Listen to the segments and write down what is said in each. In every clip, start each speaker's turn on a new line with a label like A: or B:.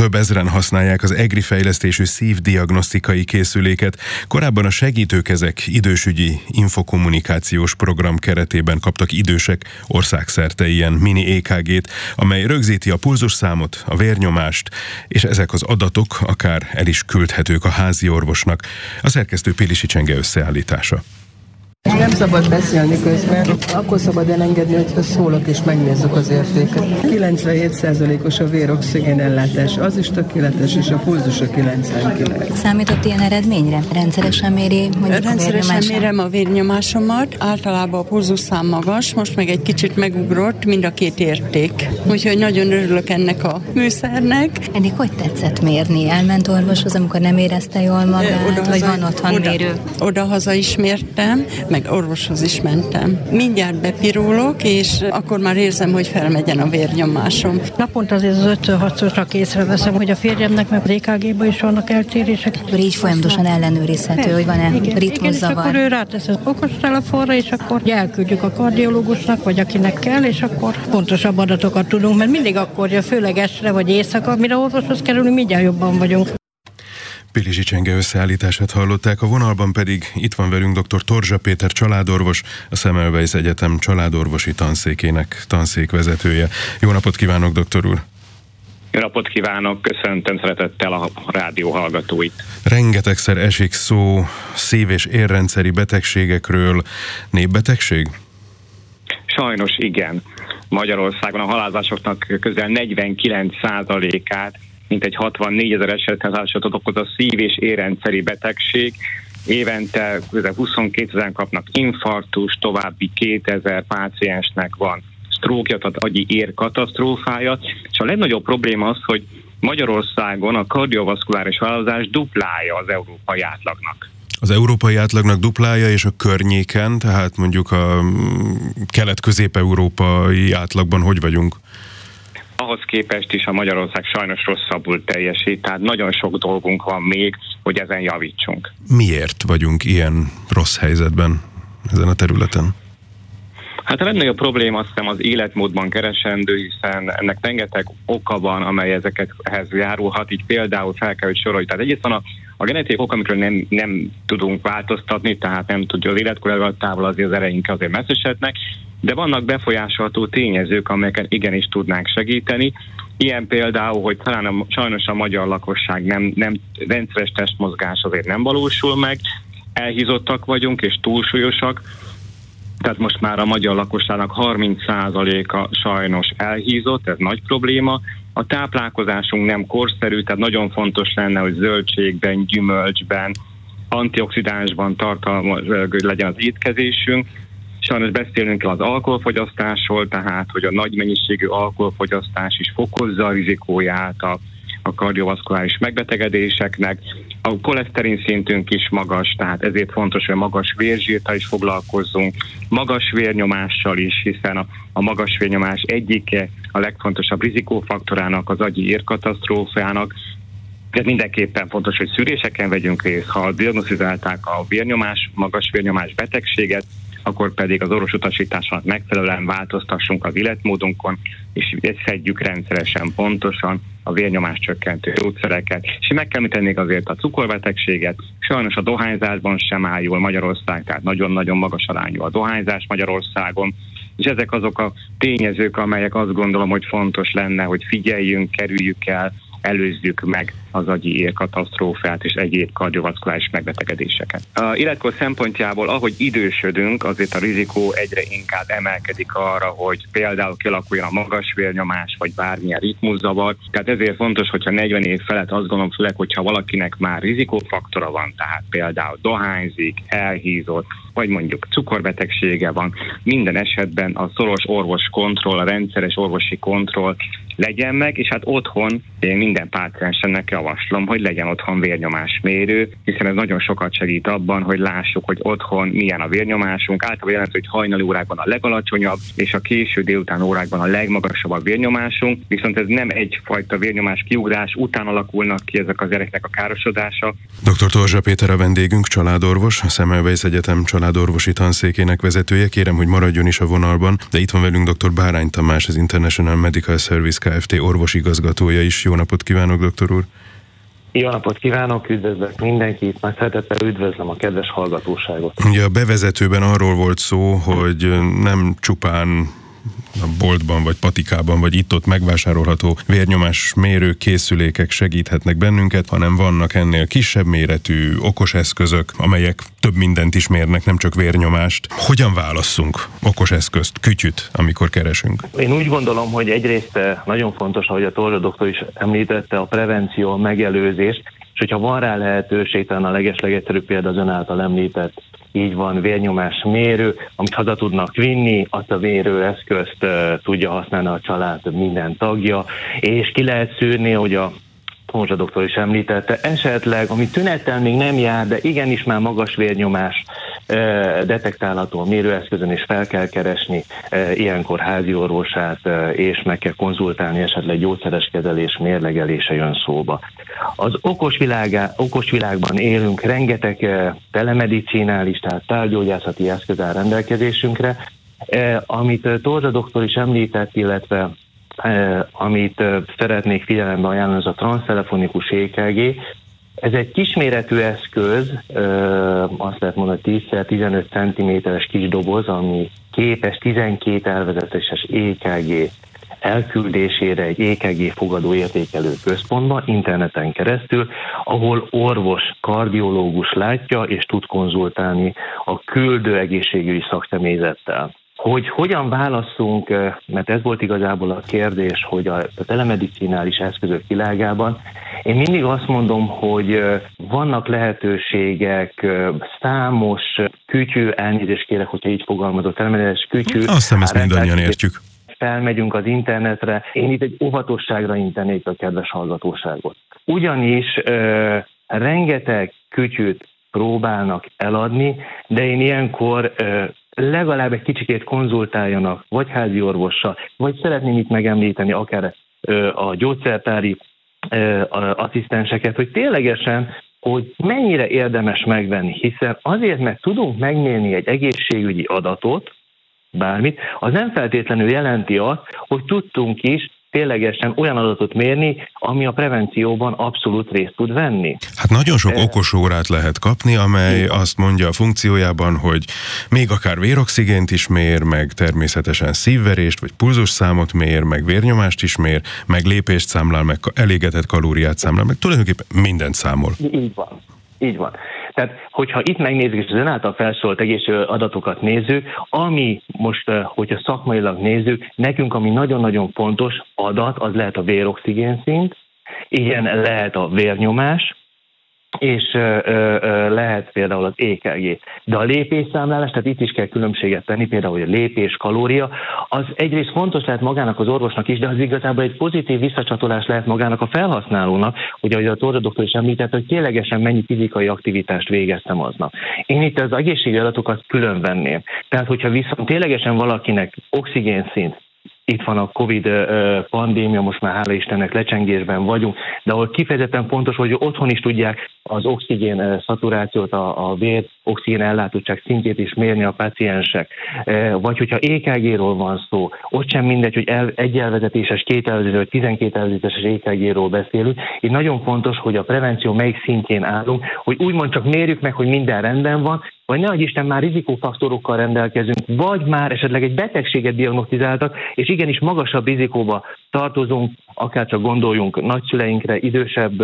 A: Több ezren használják az EGRI fejlesztésű szívdiagnosztikai készüléket. Korábban a segítőkezek idősügyi infokommunikációs program keretében kaptak idősek országszerte ilyen mini EKG-t, amely rögzíti a pulzusszámot, a vérnyomást, és ezek az adatok akár el is küldhetők a házi orvosnak. A szerkesztő Pilisi Csenge összeállítása.
B: Nem szabad beszélni közben, akkor szabad elengedni, hogy szólok és megnézzük az értéket. 97%-os a véroxigén ellátás, az is tökéletes, és a pulzus a 99.
C: Számított ilyen eredményre? Rendszeresen méri mondjuk
D: Rendszeresen
C: a
D: mérem a vérnyomásomat, általában a pulzuszám magas, most meg egy kicsit megugrott mind a két érték. Úgyhogy nagyon örülök ennek a műszernek.
C: Eddig hogy tetszett mérni? Elment orvoshoz, amikor nem érezte jól magát, vagy van otthon
D: oda,
C: mérő?
D: Oda-haza is mértem, meg orvoshoz is mentem. Mindjárt bepirulok, és akkor már érzem, hogy felmegyen a vérnyomásom.
E: Naponta azért az 5-6-szorra észreveszem, hogy a férjemnek meg az EKG-ban is vannak eltérések.
C: Akkor így folyamatosan ellenőrizhető, hogy van-e
E: Igen, igen, és
C: ritmuszavar.
E: akkor ő rátesz az okos telefonra, és akkor elküldjük a kardiológusnak, vagy akinek kell, és akkor pontosabb adatokat tudunk, mert mindig akkor, főleg estre vagy éjszaka, mire orvoshoz kerülünk, mindjárt jobban vagyunk.
A: Pilisi Csenge összeállítását hallották, a vonalban pedig itt van velünk dr. Torzsa Péter családorvos, a Semmelweis Egyetem családorvosi tanszékének tanszékvezetője. Jó napot kívánok, doktor úr!
F: Jó napot kívánok, köszöntöm szeretettel a rádió hallgatóit.
A: Rengetegszer esik szó szív- és érrendszeri betegségekről. Népbetegség?
F: Sajnos igen. Magyarországon a halálozásoknak közel 49%-át, mint egy 64 ezer esethalálozatot okoz a szív- és érrendszeri betegség. Évente közel 22 ezer kapnak infarktus, további 2000 páciensnek van sztrókja, tehát agyi ér katasztrófája. És a legnagyobb probléma az, hogy Magyarországon a kardiovaszkuláris halálozás duplája az európai átlagnak.
A: Az európai átlagnak duplája, és a környéken, tehát mondjuk a mm, kelet-közép-európai átlagban hogy vagyunk?
F: Ahhoz képest is a Magyarország sajnos rosszabbul teljesít, tehát nagyon sok dolgunk van még, hogy ezen javítsunk.
A: Miért vagyunk ilyen rossz helyzetben ezen a területen?
F: Hát a legnagyobb probléma azt hiszem az életmódban keresendő, hiszen ennek rengeteg oka van, amely ezekhez járulhat, így például fel kell, hogy sorolj. Tehát egyrészt van a, a genetik ok, amikről nem, nem tudunk változtatni, tehát nem tudja az életkor távol azért az ereink azért messzesednek, de vannak befolyásolható tényezők, amelyeket igenis tudnánk segíteni. Ilyen például, hogy talán a, sajnos a magyar lakosság nem, nem rendszeres testmozgás azért nem valósul meg, elhízottak vagyunk és túlsúlyosak, tehát most már a magyar lakosságnak 30%-a sajnos elhízott, ez nagy probléma. A táplálkozásunk nem korszerű, tehát nagyon fontos lenne, hogy zöldségben, gyümölcsben, antioxidánsban tartalmas legyen az étkezésünk. Sajnos beszélnünk kell az alkoholfogyasztásról, tehát hogy a nagy mennyiségű alkoholfogyasztás is fokozza a rizikóját a a kardiovaszkuláris megbetegedéseknek. A koleszterin szintünk is magas, tehát ezért fontos, hogy magas vérzsírtal is foglalkozzunk, magas vérnyomással is, hiszen a, a magas vérnyomás egyike a legfontosabb rizikófaktorának, az agyi érkatasztrófának, ez mindenképpen fontos, hogy szűréseken vegyünk részt, ha diagnosztizálták a vérnyomás, magas vérnyomás betegséget, akkor pedig az orvosutasításnak megfelelően változtassunk az életmódunkon, és szedjük rendszeresen pontosan a vérnyomás csökkentő gyógyszereket. És meg kell tenni azért a cukorbetegséget, sajnos a dohányzásban sem áll jól Magyarország, tehát nagyon-nagyon magas arányú a dohányzás Magyarországon, és ezek azok a tényezők, amelyek azt gondolom, hogy fontos lenne, hogy figyeljünk, kerüljük el, előzzük meg az agyi érkatasztrófát és egyéb kardiovaszkuláris megbetegedéseket. A életkor szempontjából, ahogy idősödünk, azért a rizikó egyre inkább emelkedik arra, hogy például kialakuljon a magas vérnyomás, vagy bármilyen ritmuszavar. Tehát ezért fontos, hogyha 40 év felett azt gondolom, főleg, hogyha valakinek már rizikófaktora van, tehát például dohányzik, elhízott, vagy mondjuk cukorbetegsége van, minden esetben a szoros orvos kontroll, a rendszeres orvosi kontroll legyen meg, és hát otthon én minden páciensemnek javaslom, hogy legyen otthon vérnyomásmérő, hiszen ez nagyon sokat segít abban, hogy lássuk, hogy otthon milyen a vérnyomásunk. Általában jelent, hogy hajnali órákban a legalacsonyabb, és a késő délután órákban a legmagasabb a vérnyomásunk, viszont ez nem egyfajta vérnyomás kiugrás, után alakulnak ki ezek az ereknek a károsodása.
A: Dr. Torzsa Péter a vendégünk, családorvos, a Semmelweis Egyetem családorvosi tanszékének vezetője. Kérem, hogy maradjon is a vonalban, de itt van velünk dr. Bárány Tamás, az International Medical Service Kft. orvosigazgatója is. Jó napot kívánok, doktor úr!
G: Jó napot kívánok, üdvözlök mindenkit, nagy szeretettel üdvözlöm a kedves hallgatóságot.
A: Ugye a bevezetőben arról volt szó, hogy nem csupán a boltban, vagy patikában, vagy itt-ott megvásárolható vérnyomás mérő készülékek segíthetnek bennünket, hanem vannak ennél kisebb méretű okos eszközök, amelyek több mindent is mérnek, nem csak vérnyomást. Hogyan válasszunk okos eszközt, kütyüt, amikor keresünk?
G: Én úgy gondolom, hogy egyrészt eh, nagyon fontos, ahogy a Torra doktor is említette, a prevenció, a megelőzés, és hogyha van rá lehetőség, talán a legeslegegyszerűbb példa az ön által említett így van vérnyomás mérő, amit haza tudnak vinni, azt a eszközt uh, tudja használni a család minden tagja, és ki lehet szűrni, hogy a Tomzsa doktor is említette, esetleg, ami tünettel még nem jár, de igenis már magas vérnyomás detektálható mérőeszközön, és fel kell keresni ilyenkor házi orvosát, és meg kell konzultálni, esetleg gyógyszeres kezelés mérlegelése jön szóba. Az okos, világá, okos világban élünk, rengeteg telemedicinális, tehát tárgyógyászati eszköz áll rendelkezésünkre, amit Torza doktor is említett, illetve amit szeretnék figyelembe ajánlani, az a transtelefonikus EKG. Ez egy kisméretű eszköz, azt lehet mondani 10-15 cm-es kis doboz, ami képes 12 elvezetéses EKG elküldésére egy EKG fogadó értékelő központba, interneten keresztül, ahol orvos, kardiológus látja és tud konzultálni a küldő egészségügyi szakszemélyzettel. Hogy hogyan válaszunk, mert ez volt igazából a kérdés, hogy a telemedicinális eszközök világában, én mindig azt mondom, hogy vannak lehetőségek, számos kütyű, elnézést kérek, hogyha így fogalmazok, telemedicinális kütyű.
A: Azt hiszem, ezt mindannyian értjük
G: felmegyünk az internetre, én itt egy óvatosságra intenék a kedves hallgatóságot. Ugyanis ö, rengeteg kütyűt próbálnak eladni, de én ilyenkor ö, legalább egy kicsikét konzultáljanak, vagy házi orvossal, vagy szeretném itt megemlíteni akár a gyógyszertári asszisztenseket, hogy ténylegesen hogy mennyire érdemes megvenni, hiszen azért, mert tudunk megmérni egy egészségügyi adatot, bármit, az nem feltétlenül jelenti azt, hogy tudtunk is ténylegesen olyan adatot mérni, ami a prevencióban abszolút részt tud venni.
A: Hát nagyon sok e... okos órát lehet kapni, amely Igen. azt mondja a funkciójában, hogy még akár véroxigént is mér, meg természetesen szívverést, vagy pulzusszámot mér, meg vérnyomást is mér, meg lépést számlál, meg elégetett kalóriát számlál, meg tulajdonképpen mindent számol.
G: Így van. Így van. Tehát, hogyha itt megnézzük, és az ön által felsorolt egész adatokat nézzük, ami most, hogyha szakmailag nézzük, nekünk ami nagyon-nagyon fontos adat, az lehet a véroxigén szint, ilyen lehet a vérnyomás, és ö, ö, lehet például az EKG. De a lépésszámlálás, tehát itt is kell különbséget tenni, például hogy a lépés, kalória, az egyrészt fontos lehet magának az orvosnak is, de az igazából egy pozitív visszacsatolás lehet magának a felhasználónak, hogy ahogy a Tóra doktor is említett, hogy ténylegesen mennyi fizikai aktivitást végeztem aznap. Én itt az egészségi adatokat külön venném. Tehát, hogyha viszont ténylegesen valakinek oxigénszint, itt van a Covid pandémia, most már hála Istennek lecsengésben vagyunk, de ahol kifejezetten fontos, hogy otthon is tudják az oxigén szaturációt, a, a vér oxigén ellátottság szintjét is mérni a paciensek. Vagy hogyha EKG-ról van szó, ott sem mindegy, hogy el, egy elvezetéses, két elvezetéses, vagy 12 elvezetéses EKG-ról beszélünk. Itt nagyon fontos, hogy a prevenció melyik szintjén állunk, hogy úgymond csak mérjük meg, hogy minden rendben van, vagy ne Isten már rizikófaktorokkal rendelkezünk, vagy már esetleg egy betegséget diagnosztizáltak, és igenis magasabb rizikóba tartozunk, akár csak gondoljunk nagyszüleinkre, idősebb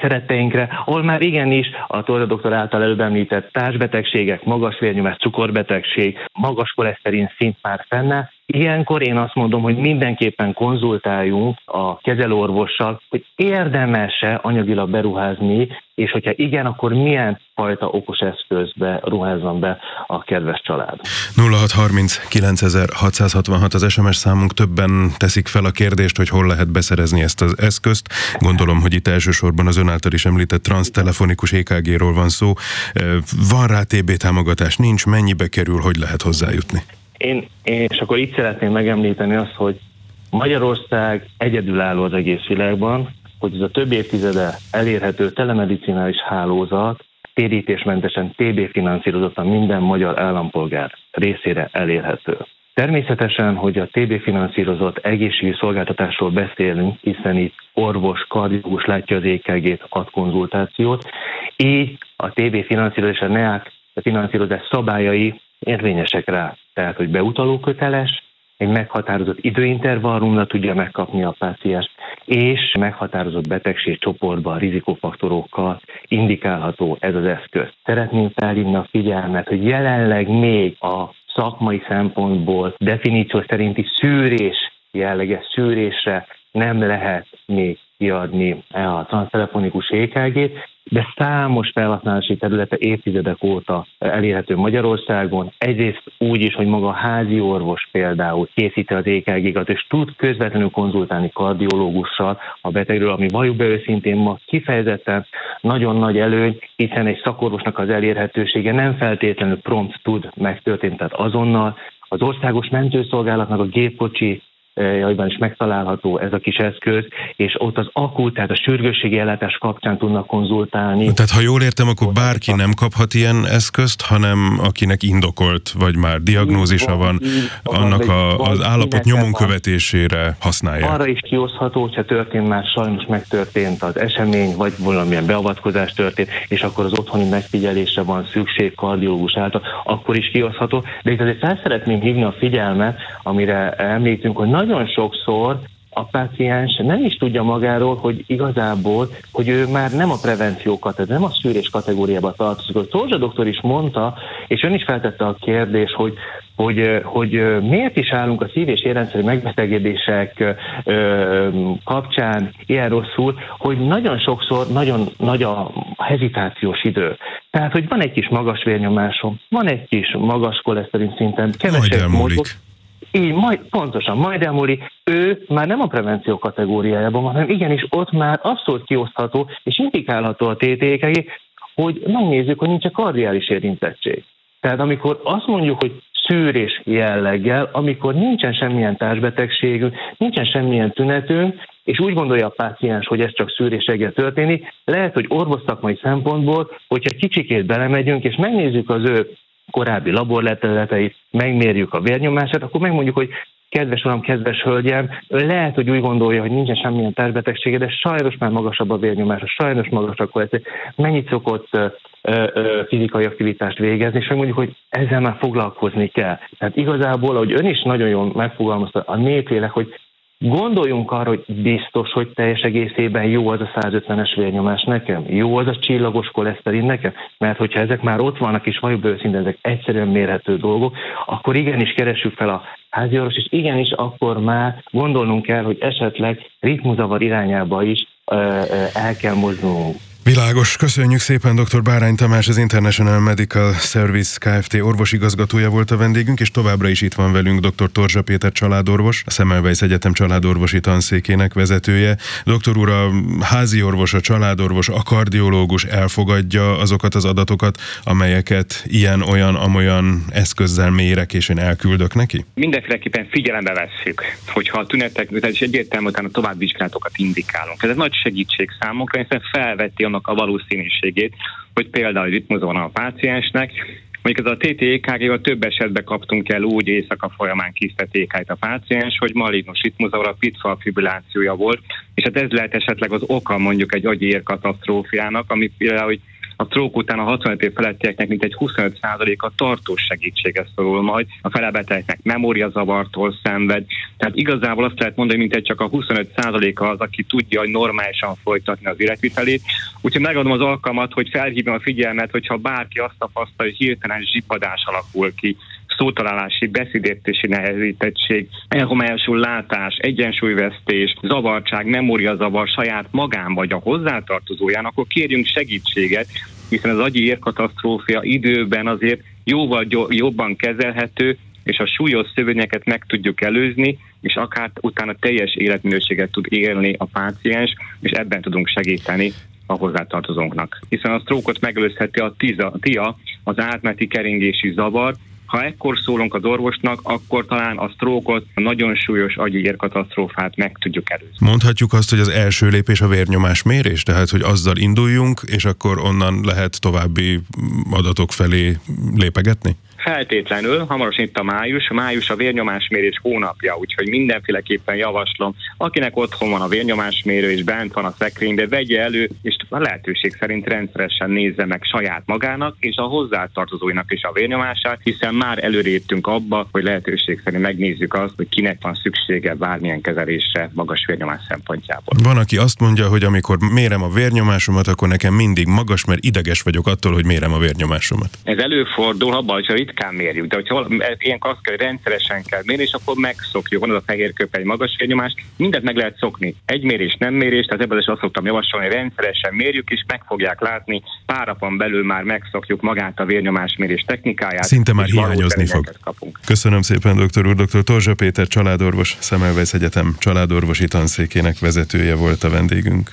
G: szeretteinkre, ahol már igenis a Torda doktor által előbb említett társbetegségek, magas vérnyomás, cukorbetegség, magas koleszterin szint már fenne, Ilyenkor én azt mondom, hogy mindenképpen konzultáljunk a kezelőorvossal, hogy érdemes-e anyagilag beruházni, és hogyha igen, akkor milyen fajta okos eszközbe ruházzon be a kedves család.
A: 0639 az SMS számunk, többen teszik fel a kérdést, hogy hol lehet beszerezni ezt az eszközt. Gondolom, hogy itt elsősorban az ön által is említett transztelefonikus EKG-ról van szó. Van rá TB támogatás, nincs, mennyibe kerül, hogy lehet hozzájutni?
G: Én, és akkor itt szeretném megemlíteni azt, hogy Magyarország egyedülálló az egész világban, hogy ez a több évtizede elérhető telemedicinális hálózat térítésmentesen TB finanszírozottan minden magyar állampolgár részére elérhető. Természetesen, hogy a TB finanszírozott egészségügyi szolgáltatásról beszélünk, hiszen itt orvos, kardiológus látja az EKG-t, ad konzultációt, így a TB finanszírozása NEAK finanszírozás szabályai érvényesek rá. Tehát, hogy beutaló köteles, egy meghatározott időintervallumra tudja megkapni a páciens, és meghatározott betegség csoportban, rizikofaktorokkal indikálható ez az eszköz. Szeretném felhívni a figyelmet, hogy jelenleg még a szakmai szempontból definíció szerinti szűrés jelleges szűrésre nem lehet még kiadni a transztelefonikus EKG-t, de számos felhasználási területe évtizedek óta elérhető Magyarországon. Egyrészt úgy is, hogy maga a házi orvos például készíti az ekg és tud közvetlenül konzultálni kardiológussal a betegről, ami valljuk be őszintén ma kifejezetten nagyon nagy előny, hiszen egy szakorvosnak az elérhetősége nem feltétlenül prompt tud megtörténni, tehát azonnal az országos mentőszolgálatnak a gépkocsi jajban is megtalálható ez a kis eszköz, és ott az akut, tehát a sürgősségi ellátás kapcsán tudnak konzultálni.
A: Tehát ha jól értem, akkor bárki nem kaphat ilyen eszközt, hanem akinek indokolt, vagy már diagnózisa van, annak a, az állapot nyomon követésére használja.
G: Arra is kiosztható, hogyha történt már sajnos megtörtént az esemény, vagy valamilyen beavatkozás történt, és akkor az otthoni megfigyelésre van szükség kardiológus által, akkor is kiosztható. De itt azért fel szeretném hívni a figyelmet, amire említünk, hogy nagyon sokszor a páciens nem is tudja magáról, hogy igazából, hogy ő már nem a prevenciókat, ez nem a szűrés kategóriába tartozik. A Torzsa doktor is mondta, és ön is feltette a kérdés, hogy hogy, hogy miért is állunk a szív- és érrendszeri megbetegedések kapcsán ilyen rosszul, hogy nagyon sokszor nagyon nagy a hezitációs idő. Tehát, hogy van egy kis magas vérnyomásom, van egy kis magas koleszterin szinten,
A: kevesebb mozgok,
G: így, majd, pontosan, majd elmúlik, ő már nem a prevenció kategóriájában van, hanem igenis ott már abszolút kiosztható és indikálható a TTK, hogy megnézzük, hogy nincs a kardiális érintettség. Tehát amikor azt mondjuk, hogy szűrés jelleggel, amikor nincsen semmilyen társbetegségünk, nincsen semmilyen tünetünk, és úgy gondolja a páciens, hogy ez csak szűréseggel történik, lehet, hogy orvosszakmai szempontból, hogyha kicsikét belemegyünk, és megnézzük az ő korábbi laborleteleteit, megmérjük a vérnyomását, akkor megmondjuk, hogy kedves uram, kedves hölgyem, lehet, hogy úgy gondolja, hogy nincsen semmilyen testbetegsége, de sajnos már magasabb a vérnyomása, sajnos magasabb koleszterin. Mennyit szokott fizikai aktivitást végezni, és megmondjuk, hogy ezzel már foglalkozni kell. Tehát igazából, ahogy ön is nagyon jól megfogalmazta, a néplélek, hogy Gondoljunk arra, hogy biztos, hogy teljes egészében jó az a 150-es vérnyomás nekem, jó az a csillagos koleszterin nekem, mert hogyha ezek már ott vannak, és valljuk őszintén, ezek egyszerűen mérhető dolgok, akkor igenis keressük fel a háziorvos, és igenis akkor már gondolnunk kell, hogy esetleg ritmuzavar irányába is el kell mozdulnunk.
A: Világos, köszönjük szépen dr. Bárány Tamás, az International Medical Service Kft. orvosigazgatója volt a vendégünk, és továbbra is itt van velünk dr. Torzsa Péter családorvos, a Semmelweis Egyetem családorvosi tanszékének vezetője. Doktor úr, a házi orvos, a családorvos, a kardiológus elfogadja azokat az adatokat, amelyeket ilyen-olyan, amolyan eszközzel mérek, és én elküldök neki?
F: Mindenféleképpen figyelembe vesszük, hogyha a tünetek, és egyértelmű utána továbbvizsgálatokat indikálunk. Ez egy nagy segítség számunkra, hiszen felveti a annak a valószínűségét, hogy például ritmusa van a páciensnek, Mondjuk ez a TTEKG-val több esetben kaptunk el úgy éjszaka folyamán kisztett EKG-t a páciens, hogy malignus a fibrillációja volt, és hát ez lehet esetleg az oka mondjuk egy agyi katasztrófiának, ami például, hogy a trók után a 65 év felettieknek mintegy 25%-a tartós segítséget szorul majd, a felebetegeknek memóriazavartól szenved. Tehát igazából azt lehet mondani, mintegy csak a 25%-a az, aki tudja, hogy normálisan folytatni az életvitelét. Úgyhogy megadom az alkalmat, hogy felhívjam a figyelmet, hogyha bárki azt tapasztalja, hogy hirtelen zsipadás alakul ki, szótalálási, beszédértési nehezítettség, elhomályosú látás, egyensúlyvesztés, zavartság, memóriazavar saját magán vagy a hozzátartozóján, akkor kérjünk segítséget, hiszen az agyi érkatasztrófia időben azért jóval jobban kezelhető, és a súlyos szövényeket meg tudjuk előzni, és akár utána teljes életminőséget tud élni a páciens, és ebben tudunk segíteni a hozzátartozónknak. Hiszen a sztrókot megelőzheti a TIA, az átmeti keringési zavar, ha ekkor szólunk az orvosnak, akkor talán a sztrókot, a nagyon súlyos agyi érkatasztrófát meg tudjuk előzni.
A: Mondhatjuk azt, hogy az első lépés a vérnyomás mérés, tehát hogy azzal induljunk, és akkor onnan lehet további adatok felé lépegetni?
F: Feltétlenül, hamarosan itt a május, május a vérnyomásmérés hónapja, úgyhogy mindenféleképpen javaslom, akinek otthon van a vérnyomásmérő és bent van a szekrénybe, vegye elő, és a lehetőség szerint rendszeresen nézze meg saját magának és a hozzátartozóinak is a vérnyomását, hiszen már előréptünk abba, hogy lehetőség szerint megnézzük azt, hogy kinek van szüksége bármilyen kezelésre magas vérnyomás szempontjából.
A: Van, aki azt mondja, hogy amikor mérem a vérnyomásomat, akkor nekem mindig magas, mert ideges vagyok attól, hogy mérem a vérnyomásomat.
F: Ez előfordul abban, hogyha ritkán mérjük, de hogyha ilyenkor azt kell, hogy rendszeresen kell mérni, és akkor megszokjuk. Van az a fehér egy magas vérnyomást, mindent meg lehet szokni. Egy mérés, nem mérés, tehát ebből is azt szoktam javasolni, hogy rendszeresen mérjük, és meg fogják látni, pár napon belül már megszokjuk magát a vérnyomásmérés technikáját.
A: Szinte már hiányozni fog.
F: Kapunk.
A: Köszönöm szépen, doktor úr. Dr. Torzsa Péter, családorvos, Szemelweis Egyetem családorvosi tanszékének vezetője volt a vendégünk.